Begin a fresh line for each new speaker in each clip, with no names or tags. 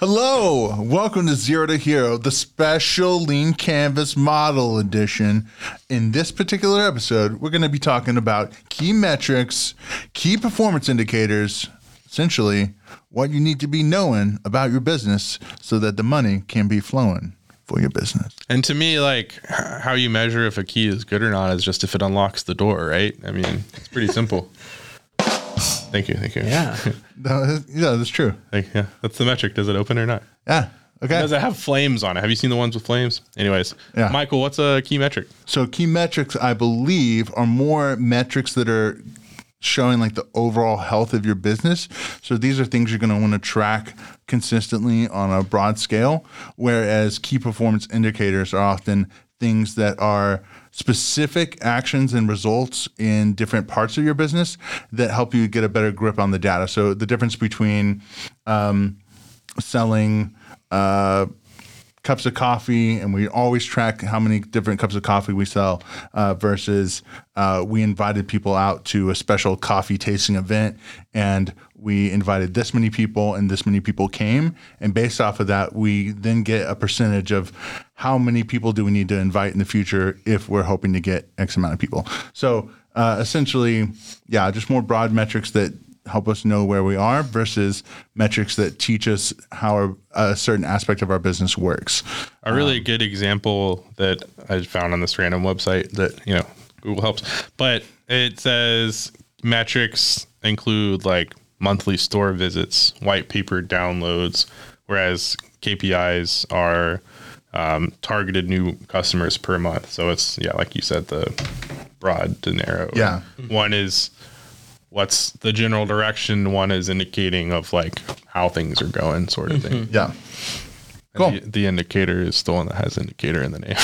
Hello, welcome to Zero to Hero, the special lean canvas model edition. In this particular episode, we're going to be talking about key metrics, key performance indicators, essentially what you need to be knowing about your business so that the money can be flowing for your business.
And to me, like how you measure if a key is good or not is just if it unlocks the door, right? I mean, it's pretty simple. Thank you, thank you.
Yeah.
No, yeah, that's true.
Thank yeah. That's the metric. Does it open or not?
Yeah. Okay.
Does it have flames on it? Have you seen the ones with flames? Anyways,
Yeah.
Michael, what's a key metric?
So key metrics, I believe, are more metrics that are showing like the overall health of your business. So these are things you're going to want to track consistently on a broad scale, whereas key performance indicators are often things that are specific actions and results in different parts of your business that help you get a better grip on the data. So the difference between um, selling uh, cups of coffee, and we always track how many different cups of coffee we sell uh, versus uh, we invited people out to a special coffee tasting event and we invited this many people and this many people came. And based off of that, we then get a percentage of how many people do we need to invite in the future if we're hoping to get X amount of people. So uh, essentially, yeah, just more broad metrics that help us know where we are versus metrics that teach us how our, a certain aspect of our business works.
A really good example that I found on this random website that, you know, Google helps, but it says metrics include like monthly store visits, white paper downloads, whereas KPIs are um, targeted new customers per month. So it's, yeah, like you said, the broad to narrow.
Yeah.
One is what's the general direction, one is indicating of like how things are going, sort of thing. Mm-hmm.
Yeah.
And
Cool.
The, the indicator is the one that has indicator in the name.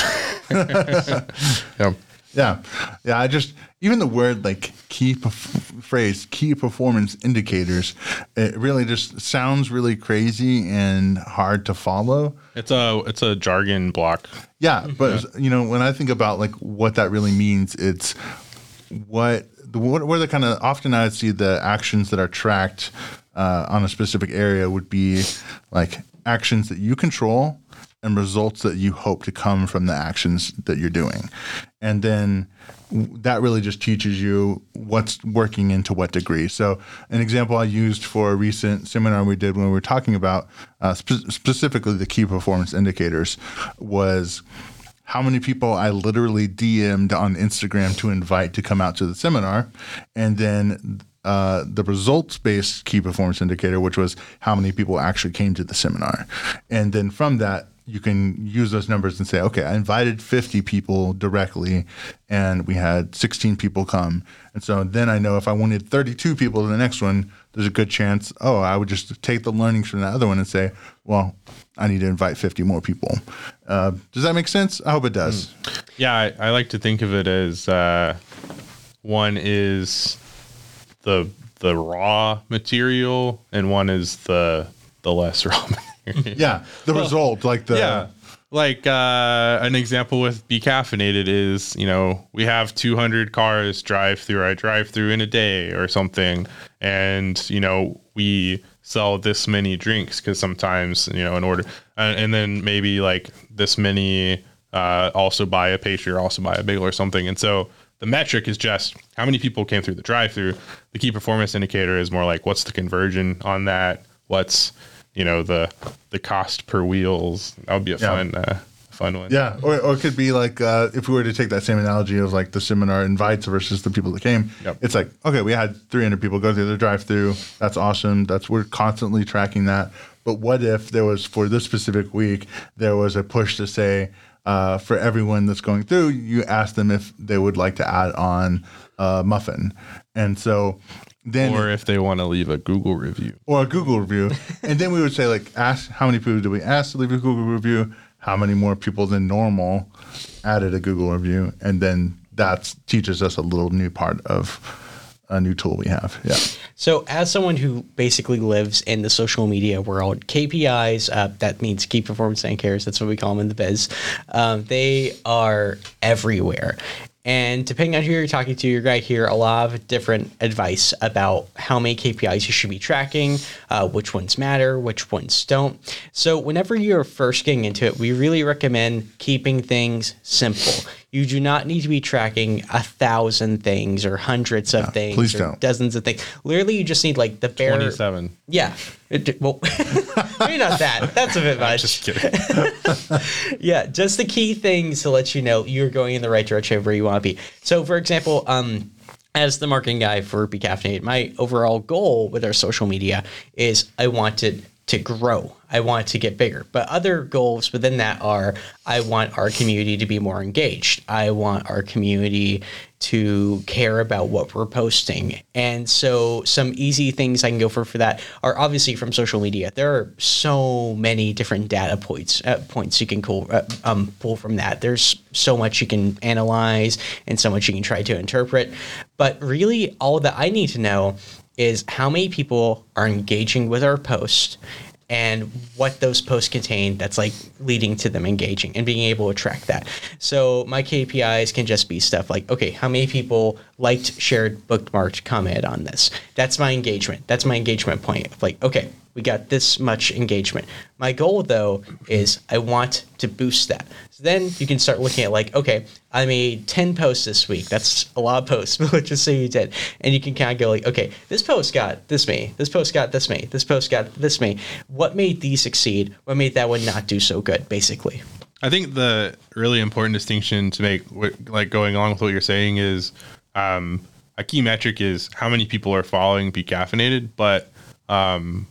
yeah.
Yeah. Yeah. I just, even the word like key perf- phrase, key performance indicators, it really just sounds really crazy and hard to follow.
It's a it's a jargon block.
Yeah, but you know, when I think about like what that really means, it's what the what, where the kind of often I would see the actions that are tracked uh, on a specific area would be like actions that you control and results that you hope to come from the actions that you're doing, and then that really just teaches you what's working into what degree. So, an example I used for a recent seminar we did when we were talking about uh, spe- specifically the key performance indicators was how many people I literally DM'd on Instagram to invite to come out to the seminar, and then uh, the results based key performance indicator, which was how many people actually came to the seminar. And then from that, you can use those numbers and say, okay, I invited 50 people directly and we had 16 people come. And so then I know if I wanted 32 people to the next one, there's a good chance, oh, I would just take the learnings from that other one and say, well, I need to invite 50 more people. Uh, does that make sense? I hope it does.
Yeah, I, I like to think of it as uh, one is the the raw material and one is the the less raw material.
Yeah, the result, like the
yeah. Like uh, an example with Be Caffeinated is, you know, we have 200 cars drive through our drive through in a day or something. And, you know, we sell this many drinks because sometimes, you know, in order, and, and then maybe like this many uh, also buy a pastry or also buy a bagel or something. And so the metric is just how many people came through the drive through. The key performance indicator is more like what's the conversion on that? What's, you know the the cost per wheels. That would be a
Yeah.
fun uh, fun one.
Yeah, or, or it could be like uh, if we were to take that same analogy of like the seminar invites versus the people that came.
Yep.
It's like okay, we had 300 people go through the drive-through. That's awesome. That's we're constantly tracking that. But what if there was for this specific week there was a push to say uh, for everyone that's going through, you ask them if they would like to add on a muffin, and so then
Or if they want to leave a Google review.
or a Google review. and then we would say, like, ask how many people do we ask to leave a Google review? How many more people than normal added a Google review? And then that teaches us a little new part of a new tool we have. Yeah.
So, as someone who basically lives in the social media world, KPIs, uh, that means key performance indicators, that's what we call them in the biz, um, they are everywhere. And depending on who you're talking to, you're going to hear a lot of different advice about how many KPIs you should be tracking, uh, which ones matter, which ones don't. So, whenever you're first getting into it, we really recommend keeping things simple. You do not need to be tracking a thousand things or hundreds of things
please
or
don't.
dozens of things. Literally, you just need like the bare.
27.
Yeah. It, well, maybe not that. That's a bit much.
Just kidding.
yeah, just the key things to let you know you're going in the right direction of where you want to be. So, for example, um, as the marketing guy for Be Caffeinated, my overall goal with our social media is I want it to grow. I want to get bigger. But other goals within that are I want our community to be more engaged. I want our community to care about what we're posting. And so some easy things I can go for for that are obviously from social media. There are so many different data points uh, points you can pull uh, um, pull from that. There's so much you can analyze and so much you can try to interpret. But really all that I need to know is how many people are engaging with our post and what those posts contain that's like leading to them engaging and being able to track that. So my KPIs can just be stuff like, okay, how many people liked, shared, bookmarked, commented on this? That's my engagement. That's my engagement point. Like, okay, we got this much engagement. My goal though is I want to boost that. So then you can start looking at like, okay, I made 10 posts this week. That's a lot of posts, but let's just say you did. And you can kind of go like, okay, this post got this many, this post got this many, this post got this many. What made these succeed? What made that one not do so good, basically?
I think the really important distinction to make, like going along with what you're saying, is um, a key metric is how many people are following Be Caffeinated, but um,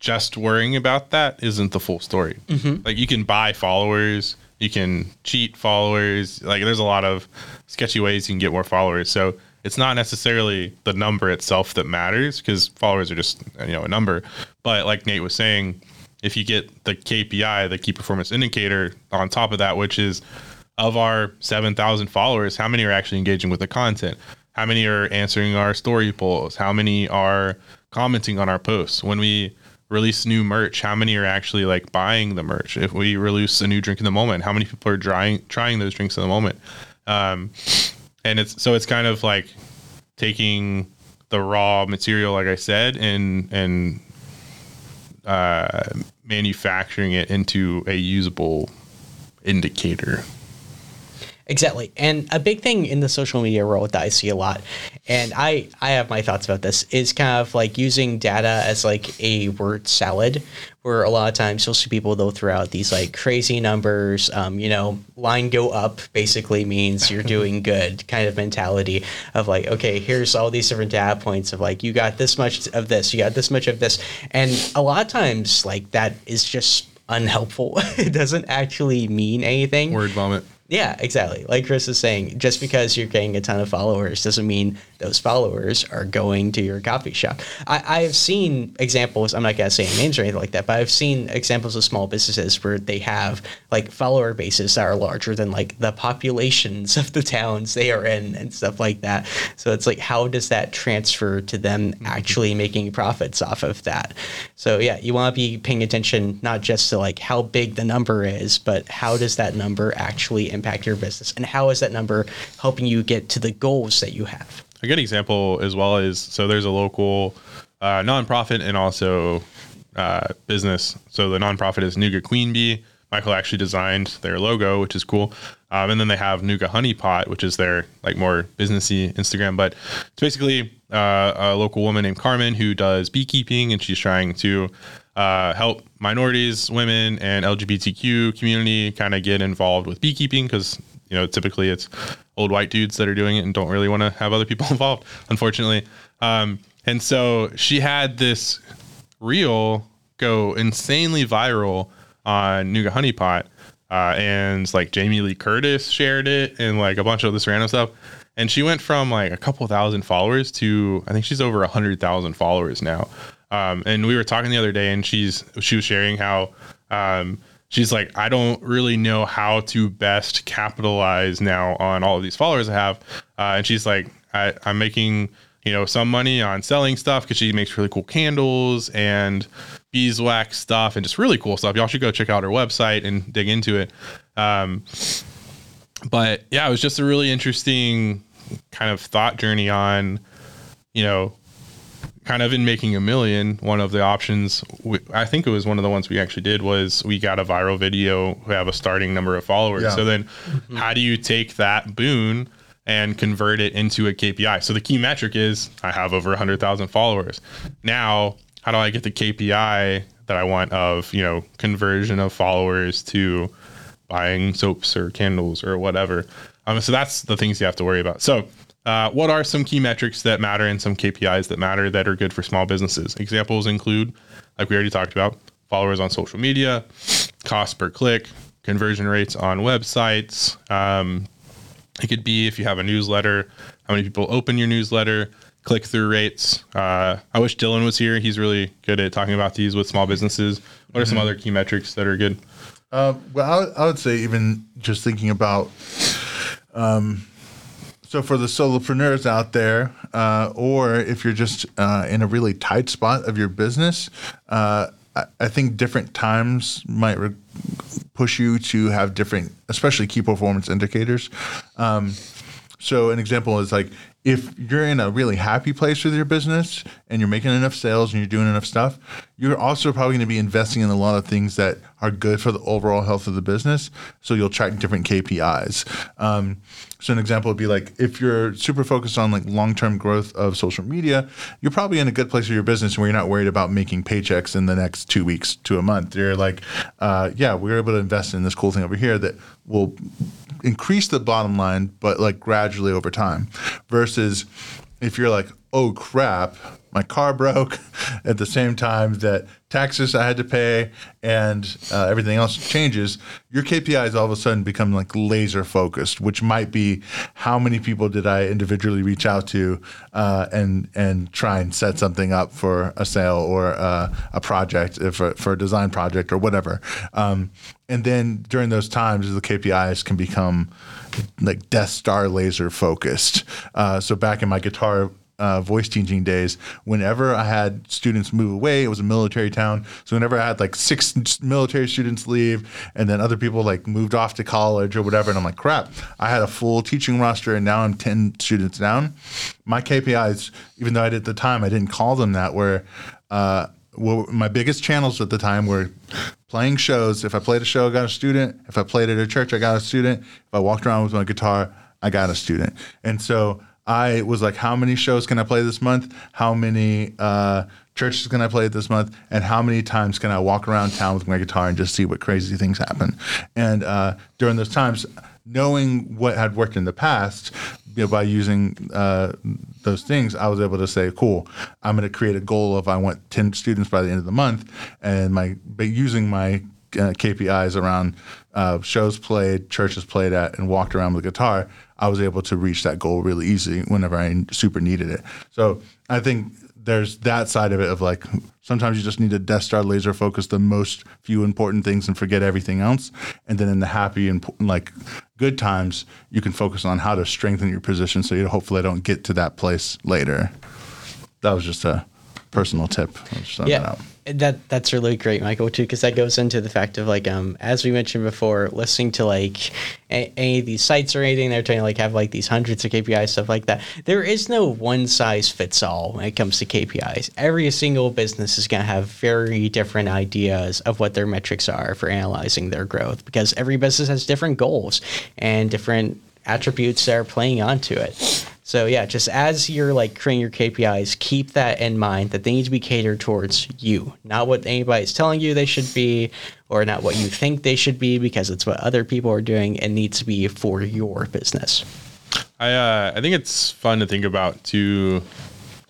just worrying about that isn't the full story. Like you can buy followers, you can cheat followers. Like there's a lot of sketchy ways you can get more followers. So it's not necessarily the number itself that matters because followers are just you know a number. But like Nate was saying, if you get the KPI, the key performance indicator, on top of that, which is of our 7,000 followers, how many are actually engaging with the content? How many are answering our story polls? How many are commenting on our posts? When we release new merch, how many are actually like buying the merch? If we release a new drink in the moment, how many people are trying trying those drinks in the moment? Um, and it's so it's kind of like taking the raw material, like I said, and and uh, manufacturing it into a usable indicator.
Exactly. And a big thing in the social media world that I see a lot, and I, I have my thoughts about this, is kind of like using data as like a word salad, where a lot of times you'll see people they'll throw out these like crazy numbers, um, you know, line go up basically means you're doing good kind of mentality of like, okay, here's all these different data points of like, you got this much of this, you got this much of this. And a lot of times like that is just unhelpful. it doesn't actually mean anything.
Word vomit.
Yeah, exactly. Like Chris is saying, just because you're getting a ton of followers doesn't mean those followers are going to your coffee shop. I, have seen examples, I'm not going to say names or anything like that, but I've seen examples of small businesses where they have like follower bases that are larger than like the populations of the towns they are in and stuff like that. So it's like, how does that transfer to them actually making profits off of that? So yeah, you want to be paying attention not just to like how big the number is, but how does that number actually impact your business and how is that number helping you get to the goals that you have?
A good example as well is so there's a local uh, nonprofit and also uh, business. So the nonprofit is Nuga Queen Bee. Michael actually designed their logo, which is cool. Um, and then they have Nuga Honey Pot, which is their like more businessy Instagram. But it's basically uh, a local woman named Carmen who does beekeeping, and she's trying to uh, help minorities, women, and LGBTQ community kind of get involved with beekeeping because you know typically it's old white dudes that are doing it and don't really want to have other people involved, unfortunately. Um, and so she had this reel go insanely viral on Nuga Honey Pot. Uh, and like Jamie Lee Curtis shared it and like a bunch of this random stuff. And she went from like a couple thousand followers to I think she's over a hundred thousand followers now. Um, and we were talking the other day, and she's she was sharing how um, she's like, I don't really know how to best capitalize now on all of these followers I have. Uh, and she's like, I, I'm making you know some money on selling stuff because she makes really cool candles and beeswax stuff and just really cool stuff. Y'all should go check out her website and dig into it. Um, but yeah, it was just a really interesting kind of thought journey on, you know, kind of in making a million, one of the options, we, I think it was one of the ones we actually did, was we got a viral video who have a starting number of followers.
Yeah.
So then, how do you take that boon? And convert it into a KPI. So the key metric is I have over 100,000 followers. Now, how do I get the KPI that I want of, you know, conversion of followers to buying soaps or candles or whatever. Um, so that's the things you have to worry about. So, uh, what are some key metrics that matter and some KPIs that matter that are good for small businesses? Examples include, like we already talked about, followers on social media, cost per click, conversion rates on websites. Um, it could be if you have a newsletter, how many people open your newsletter, click through rates. Uh, I wish Dylan was here. He's really good at talking about these with small businesses. What are some other key metrics that are good?
Uh, well, I, would- I would say even just thinking about, um, so for the solopreneurs out there, uh, or if you're just uh, in a really tight spot of your business, uh, I, I think different times might re- push you to have different, especially key performance indicators. Um, so an example is like if you're in a really happy place with your business and you're making enough sales and you're doing enough stuff, you're also probably going to be investing in a lot of things that are good for the overall health of the business. So you'll track different KPIs. Um, so an example would be like if you're super focused on like long-term growth of social media, you're probably in a good place with your business where you're not worried about making paychecks in the next two weeks to a month. You're like, uh, yeah, we're able to invest in this cool thing over here that will increase the bottom line, but like gradually over time. Versus if you're like, oh crap, my car broke at the same time that taxes I had to pay and uh, everything else changes, your KPIs all of a sudden become like laser focused, which might be how many people did I individually reach out to uh, and and try and set something up for a sale or uh, a project for, for a design project or whatever. Um, and then during those times, the KPIs can become like Death Star laser focused. Uh, so back in my guitar uh, voice changing days, whenever I had students move away, it was a military town. So whenever I had like six military students leave, and then other people like moved off to college or whatever, and I'm like, crap, I had a full teaching roster, and now I'm ten students down. My KPIs, even though I did at the time, I didn't call them that, were. Uh, well, my biggest channels at the time were playing shows. If I played a show, I got a student. If I played at a church, I got a student. If I walked around with my guitar, I got a student. And so I was like, how many shows can I play this month? How many uh, churches can I play this month? And how many times can I walk around town with my guitar and just see what crazy things happen? And uh, during those times, knowing what had worked in the past, you know, by using uh, those things, I was able to say, "Cool, I'm going to create a goal of I want 10 students by the end of the month," and my using my uh, KPIs around uh, shows played, churches played at, and walked around with a guitar, I was able to reach that goal really easy whenever I super needed it. So I think there's that side of it of like sometimes you just need to Death Star laser focus the most few important things and forget everything else. And then in the happy and like good times, you can focus on how to strengthen your position so you hopefully don't get to that place later. That was just a personal tip. I was just throwing that
yeah
out.
That that's really great michael too because that goes into the fact of like um as we mentioned before listening to like a, any of these sites or anything they're trying to like have like these hundreds of kpis stuff like that. There is no one size fits all when it comes to kpis every single business is going to have very different ideas of what their metrics are for analyzing their growth because every business has different goals and different attributes that are playing onto it so yeah, just as you're like creating your KPIs, keep that in mind that they need to be catered towards you, not what anybody's telling you they should be, or not what you think they should be because it's what other people are doing. It needs to be for your business.
I uh, I think it's fun to think about too.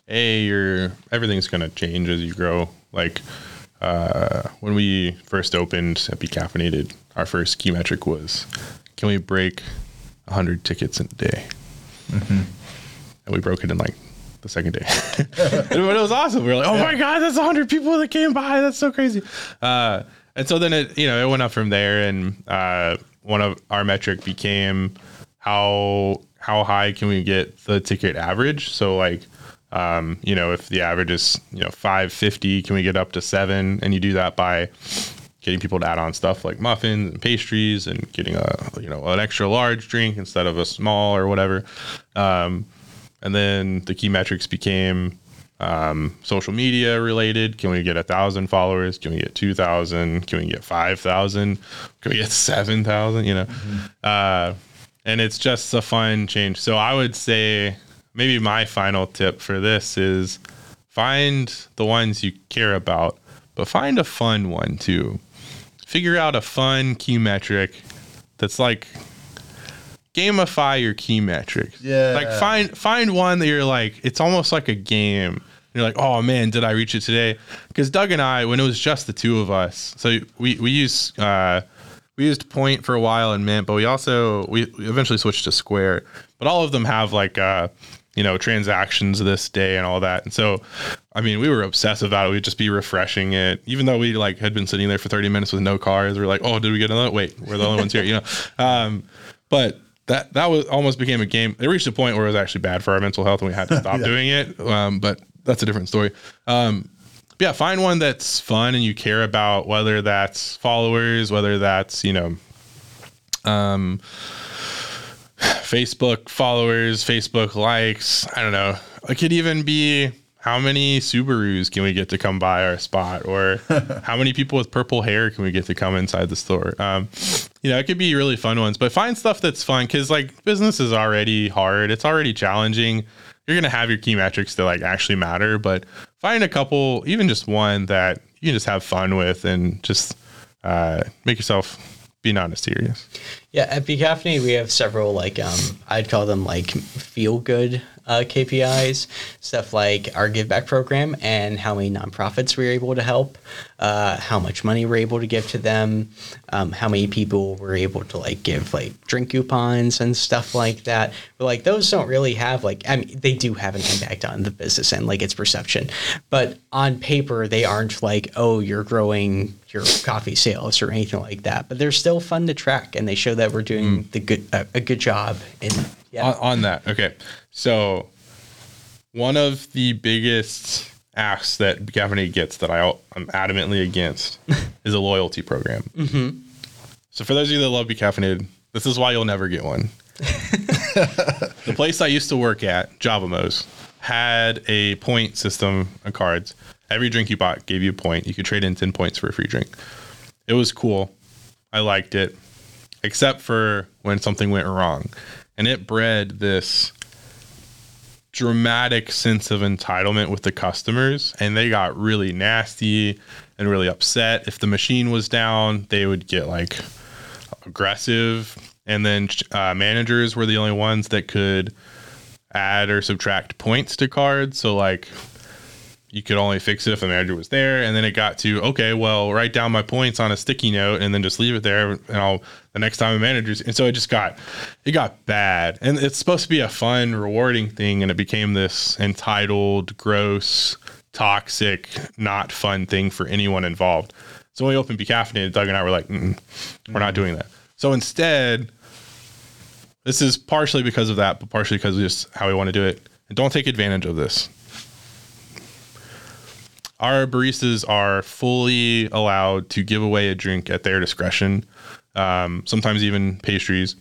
A, your everything's gonna change as you grow. Like uh, when we first opened at Be Caffeinated, our first key metric was, can we break hundred tickets in a day? And we broke it in like the second day. but it was awesome. We were like, oh my god, that's hundred people that came by. That's so crazy. Uh, and so then it you know it went up from there, and uh, one of our metric became how how high can we get the ticket average? So like, um, you know, if the average is you know five fifty, can we get up to seven? And you do that by getting people to add on stuff like muffins and pastries and getting a you know an extra large drink instead of a small or whatever. Um, and then the key metrics became um, social media related. Can we get a thousand followers? Can we get two thousand? Can we get five thousand? Can we get seven thousand? You know, uh, and it's just a fun change. So I would say maybe my final tip for this is find the ones you care about, but find a fun one too. Figure out a fun key metric that's like gamify your key metrics.
Yeah.
Like find find one that you're like it's almost like a game. You're like, oh man, did I reach it today? Because Doug and I, when it was just the two of us, so we we use uh, we used Point for a while and Mint, but we also we eventually switched to Square. But all of them have like uh, you know transactions this day and all that. And so, I mean, we were obsessed about it. We'd just be refreshing it, even though we like had been sitting there for 30 minutes with no cars. We are like, oh, did we get another? Wait, we're the only ones here, you know. Um, but that that was almost became a game. It reached a point where it was actually bad for our mental health, and we had to stop
Yeah.
doing it. Um, but that's a different story. Um, yeah, find one that's fun and you care about, whether that's followers, whether that's you know, um, Facebook followers, Facebook likes. I don't know. It could even be how many Subarus can we get to come by our spot, or how many people with purple hair can we get to come inside the store? Um, you know, it could be really fun ones, but find stuff that's fun because like business is already hard. It's already challenging. You're gonna have your key metrics that like actually matter, but find a couple, even just one that you can just have fun with and just uh, make yourself be not as serious.
Yeah, at Becaffeinated, we have several like um, I'd call them like feel good uh, KPIs, stuff like our give back program and how many nonprofits we were able to help, uh, how much money we're able to give to them, um, how many people we're able to like give like drink coupons and stuff like that. But like those don't really have like I mean they do have an impact on the business and like its perception, but on paper they aren't like oh you're growing your coffee sales or anything like that. But they're still fun to track and they show that we're doing the good uh, a good job in yeah.
on, on that. Okay. So one of the biggest asks that Caffeinated gets that I, I'm adamantly against is a loyalty program. Mm-hmm. So for those of you that love Becaffeinated, this is why you'll never get one. the place I used to work at, Javamos, had a point system of cards. Every drink you bought gave you a point. You could trade in 10 points for a free drink. It was cool. I liked it, except for when something went wrong. And it bred this dramatic sense of entitlement with the customers. And they got really nasty and really upset. If the machine was down, they would get like aggressive. And then uh, managers were the only ones that could add or subtract points to cards. So, like, you could only fix it if the manager was there. And then it got to, okay, well, write down my points on a sticky note and then just leave it there. And I'll, the next time a manager's, and so it just got, it got bad. And it's supposed to be a fun, rewarding thing. And it became this entitled, gross, toxic, not fun thing for anyone involved. So when we opened Becaffeinated, Doug and I were like, Mm-mm, we're not doing that. So instead, this is partially because of that, but partially because of just how we want to do it. And don't take advantage of this. Our baristas are fully allowed to give away a drink at their discretion, um, sometimes even pastries.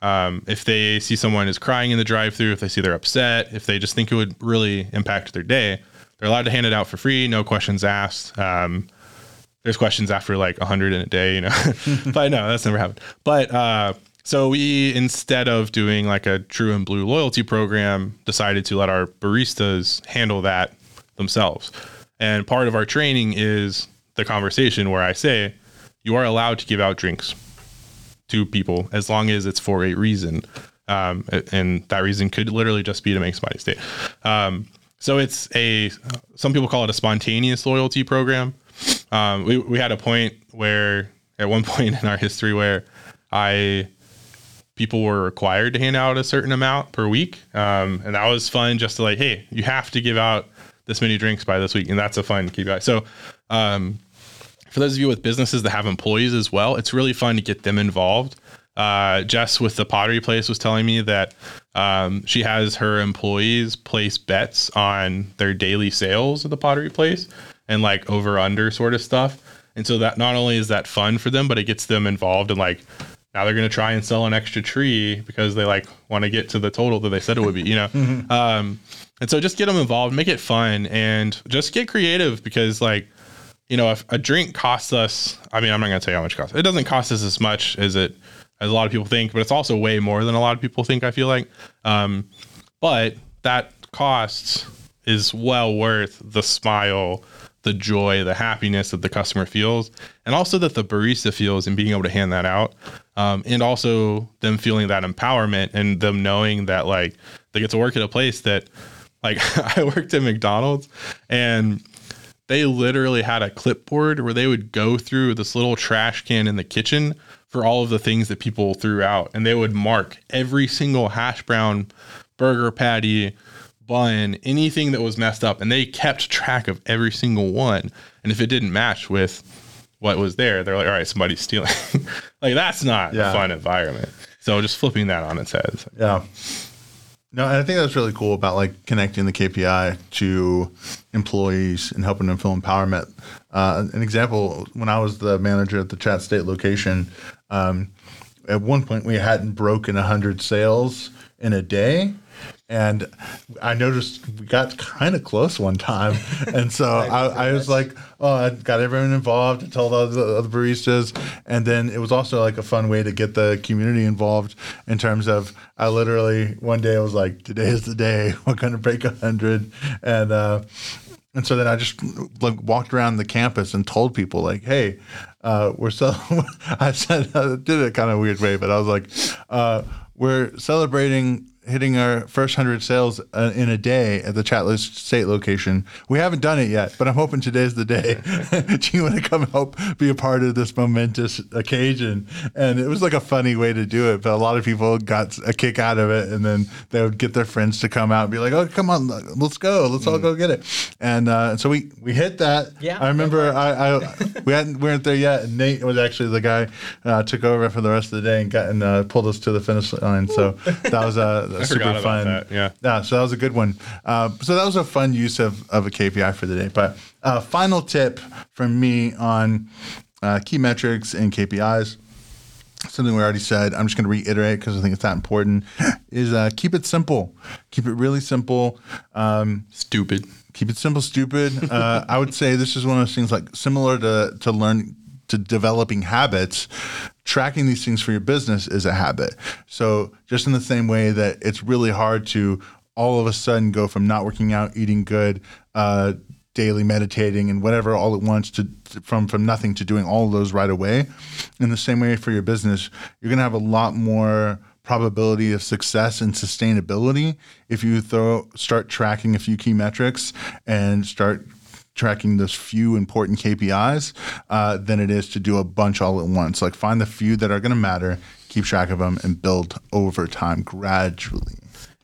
Um, if they see someone is crying in the drive-through, if they see they're upset, if they just think it would really impact their day, they're allowed to hand it out for free, no questions asked. Um, there's questions after like 100 in a day, you know. but no, that's never happened. But uh, so we, instead of doing like a True and Blue loyalty program, decided to let our baristas handle that themselves. And part of our training is the conversation where I say, you are allowed to give out drinks to people as long as it's for a reason. Um, and that reason could literally just be to make somebody stay. Um, so it's a, some people call it a spontaneous loyalty program. Um, we, we had a point where at one point in our history where I people were required to hand out a certain amount per week. Um, and that was fun just to like, hey, you have to give out this many drinks by this week. And that's a fun KPI. So um, for those of you with businesses that have employees as well, it's really fun to get them involved. Uh, Jess with the pottery place was telling me that um, she has her employees place bets on their daily sales at the pottery place and like over under sort of stuff. And so that not only is that fun for them, but it gets them involved in like now they're going to try and sell an extra tree because they like want to get to the total that they said it would be, you know? Um, and so just get them involved, make it fun and just get creative because like, you know, if a drink costs us, I mean, I'm not going to tell you how much it costs. It doesn't cost us as much as it, as a lot of people think, but it's also way more than a lot of people think, I feel like. Um, but that cost is well worth the smile, the joy, the happiness that the customer feels, and also that the barista feels in being able to hand that out. Um, and also them feeling that empowerment and them knowing that like they get to work at a place that like I worked at McDonald's and they literally had a clipboard where they would go through this little trash can in the kitchen for all of the things that people threw out and they would mark every single hash brown burger patty bun anything that was messed up and they kept track of every single one and if it didn't match with what was there they're like all right somebody's stealing like that's not
Yeah.
a fun environment so just flipping that on its head
Yeah. No, and I think that's really cool about like connecting the KPI to employees and helping them feel empowerment. Uh, an example: when I was the manager at the Chat State location, um, at one point we hadn't broken hundred sales in a day. And I noticed we got kind of close one time, and so I, I was like, "Oh, I got everyone involved. I told all the other baristas, and then it was also like a fun way to get the community involved in terms of I literally one day I was like, "Today is the day we're going to break hundred, and uh, and so then I just like walked around the campus and told people like, "Hey, uh, we're so." I said I did it kind of weird way, but I was like, uh, "We're celebrating." Hitting our first hundred sales uh, in a day at the Chatless State location. We haven't done it yet, but I'm hoping today's the day. Do you want to come help be a part of this momentous occasion? And it was like a funny way to do it, but a lot of people got a kick out of it, and then they would get their friends to come out and be like, "Oh, come on, let's go, let's all go get it." And uh, so we we hit that.
Yeah,
I remember I, I we hadn't we weren't there yet. And Nate was actually the guy uh, took over for the rest of the day and got and uh, pulled us to the finish line. So that was uh, super
forgot about
fun.
that, yeah.
yeah. So that was a good one. Uh, so that was a fun use of of a KPI for the day. But uh, final tip from me on uh, key metrics and KPIs something we already said. I'm just going to reiterate because I think it's that important. Is uh, keep it simple. Keep it really simple. Um,
stupid
keep it simple, stupid. Uh, I would say this is one of those things like similar to to learn to developing habits. Tracking these things for your business is a habit. So just in the same way that it's really hard to all of a sudden go from not working out, eating good, uh, daily meditating, and whatever all at once to to- from from nothing to doing all those right away. In the same way for your business, you're gonna have a lot more probability of success and sustainability if you throw start tracking a few key metrics and start tracking those few important KPIs uh, than it is to do a bunch all at once. Like find the few that are going to matter, keep track of them, and build over time gradually.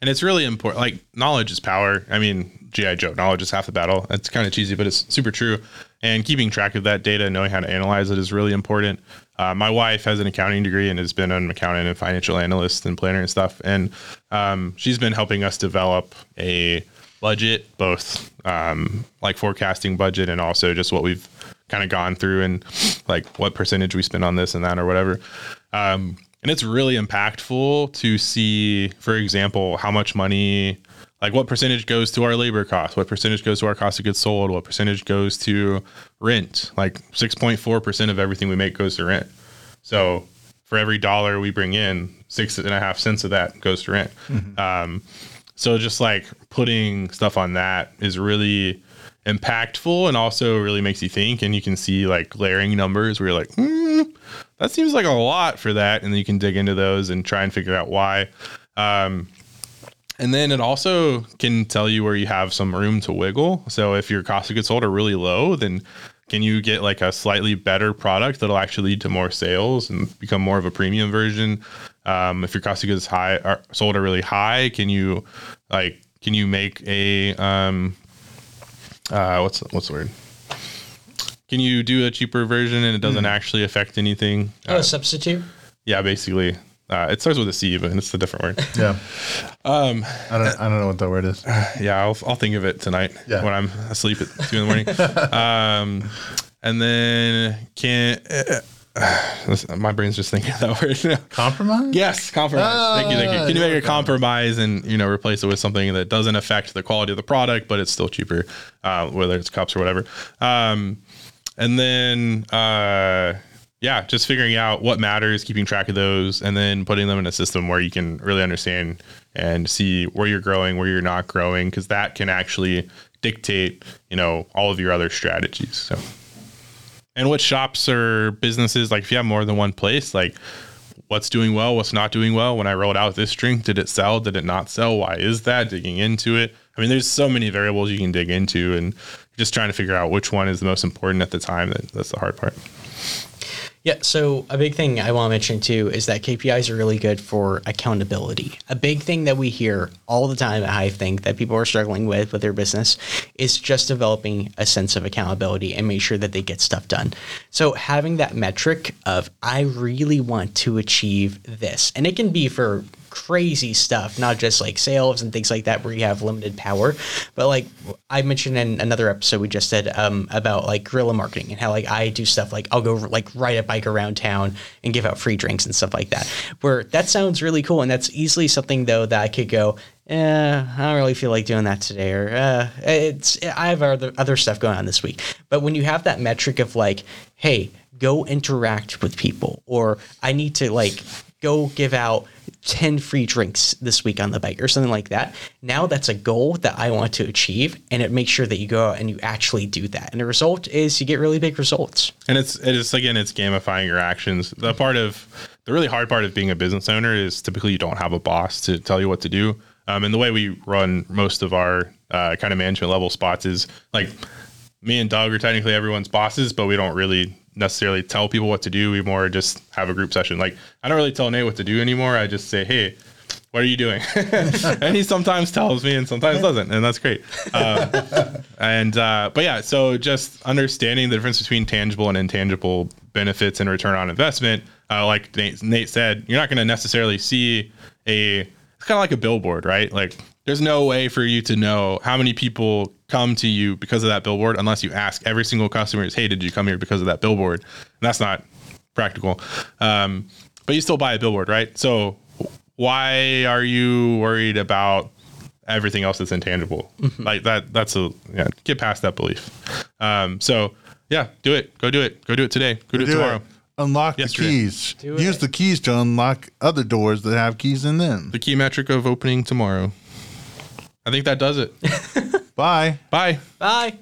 and it's really important like knowledge is power. I mean G.I. Joe knowledge is half the battle. It's kind of cheesy but it's super true. And keeping track of that data knowing how to analyze it is really important. Uh, my wife has an accounting degree and has been an accountant and financial analyst and planner and stuff. And um, she's been helping us develop a budget both um, like forecasting budget and also just what we've kind of gone through and like what percentage we spend on this and that or whatever. Um, and it's really impactful to see for example how much money like what percentage goes to our labor cost what percentage goes to our cost of goods sold what percentage goes to rent. Like 6.4% of everything we make goes to rent. So for every dollar we bring in six and a half cents of that goes to rent. Um, so just like putting stuff on that is really impactful and also really makes you think and you can see like glaring numbers where you're like hmm, that seems like a lot for that and then you can dig into those and try and figure out why. Um, and then it also can tell you where you have some room to wiggle. So if your cost of goods sold are really low then can you get like a slightly better product that'll actually lead to more sales and become more of a premium version um, if your cost of goods high are sold are really high can you like can you make a um, uh, what's what's the word? Can you do a cheaper version and it doesn't actually affect anything?
Oh, a substitute.
Yeah, basically. Uh, it starts with a C, but it's a different word.
Yeah. Um, I don't. I don't know what that word is.
yeah, I'll, I'll think of it tonight
Yeah.
when I'm asleep at two in the morning. um, and then can uh, uh, my brain's just thinking that word now.
Compromise?
Yes, compromise. thank you, thank you. Can you make a compromise and you know replace it with something that doesn't affect the quality of the product, but it's still cheaper, uh, whether it's cups or whatever. Um, and then uh, yeah, just figuring out what matters, keeping track of those, and then putting them in a system where you can really understand and see where you're growing, where you're not growing, because that can actually dictate you know all of your other strategies. So. And what shops or businesses like if you have more than one place, like what's doing well, what's not doing well. When I rolled out this drink, did it sell? Did it not sell? Why is that? Digging into it. I mean, there's so many variables you can dig into, and just trying to figure out which one is the most important at the time. That, that's the hard part.
Yeah, so a big thing I want to mention too is that KPIs are really good for accountability. A big thing that we hear all the time Hive Think that people are struggling with with their business is just developing a sense of accountability and make sure that they get stuff done. So having that metric of I really want to achieve this, and it can be for crazy stuff, not just like sales and things like that where you have limited power. But like I mentioned in another episode we just did um, about like guerrilla marketing and how like I do stuff like I'll go like ride a bike around town and give out free drinks and stuff like that. Where that sounds really cool and that's easily something though that I could go. Eh, I don't really feel like doing that today, or uh, it's I have other other stuff going on this week. But when you have that metric of like, hey, go interact with people, or I need to like go give out 10 free drinks this week on the bike or something like that. Now that's a goal that I want to achieve and it makes sure that you go out and you actually do that. And the result is you get really big results.
And it's it's again it's gamifying your actions. The part of the really hard part of being a business owner is typically you don't have a boss to tell you what to do. Um, and the way we run most of our uh, kind of management level spots is like me and Doug are technically everyone's bosses, but we don't really necessarily tell people what to do. We more just have a group session. Like I don't really tell Nate what to do anymore. I just say, hey, what are you doing? and he sometimes tells me and sometimes doesn't, and that's great. Uh, and uh, but yeah, so just understanding the difference between tangible and intangible benefits and return on investment. Uh, like Nate, Nate said, you're not going to necessarily see a. It's kind of like a billboard, right? Like there's no way for you to know how many people come to you because of that billboard unless you ask every single customer, is, "Hey, did you come here because of that billboard?" And that's not practical. Um, but you still buy a billboard, right? So why are you worried about everything else that's intangible? Like that. That's a yeah. Get past that belief. Um, so yeah, do it. Go do it. Go do it today. Go do, it tomorrow.
it. Unlock
Yesterday.
the keys. Use the keys to unlock other doors that have keys in them.
The key metric of opening tomorrow. I think that does it.
Bye.
Bye.
Bye.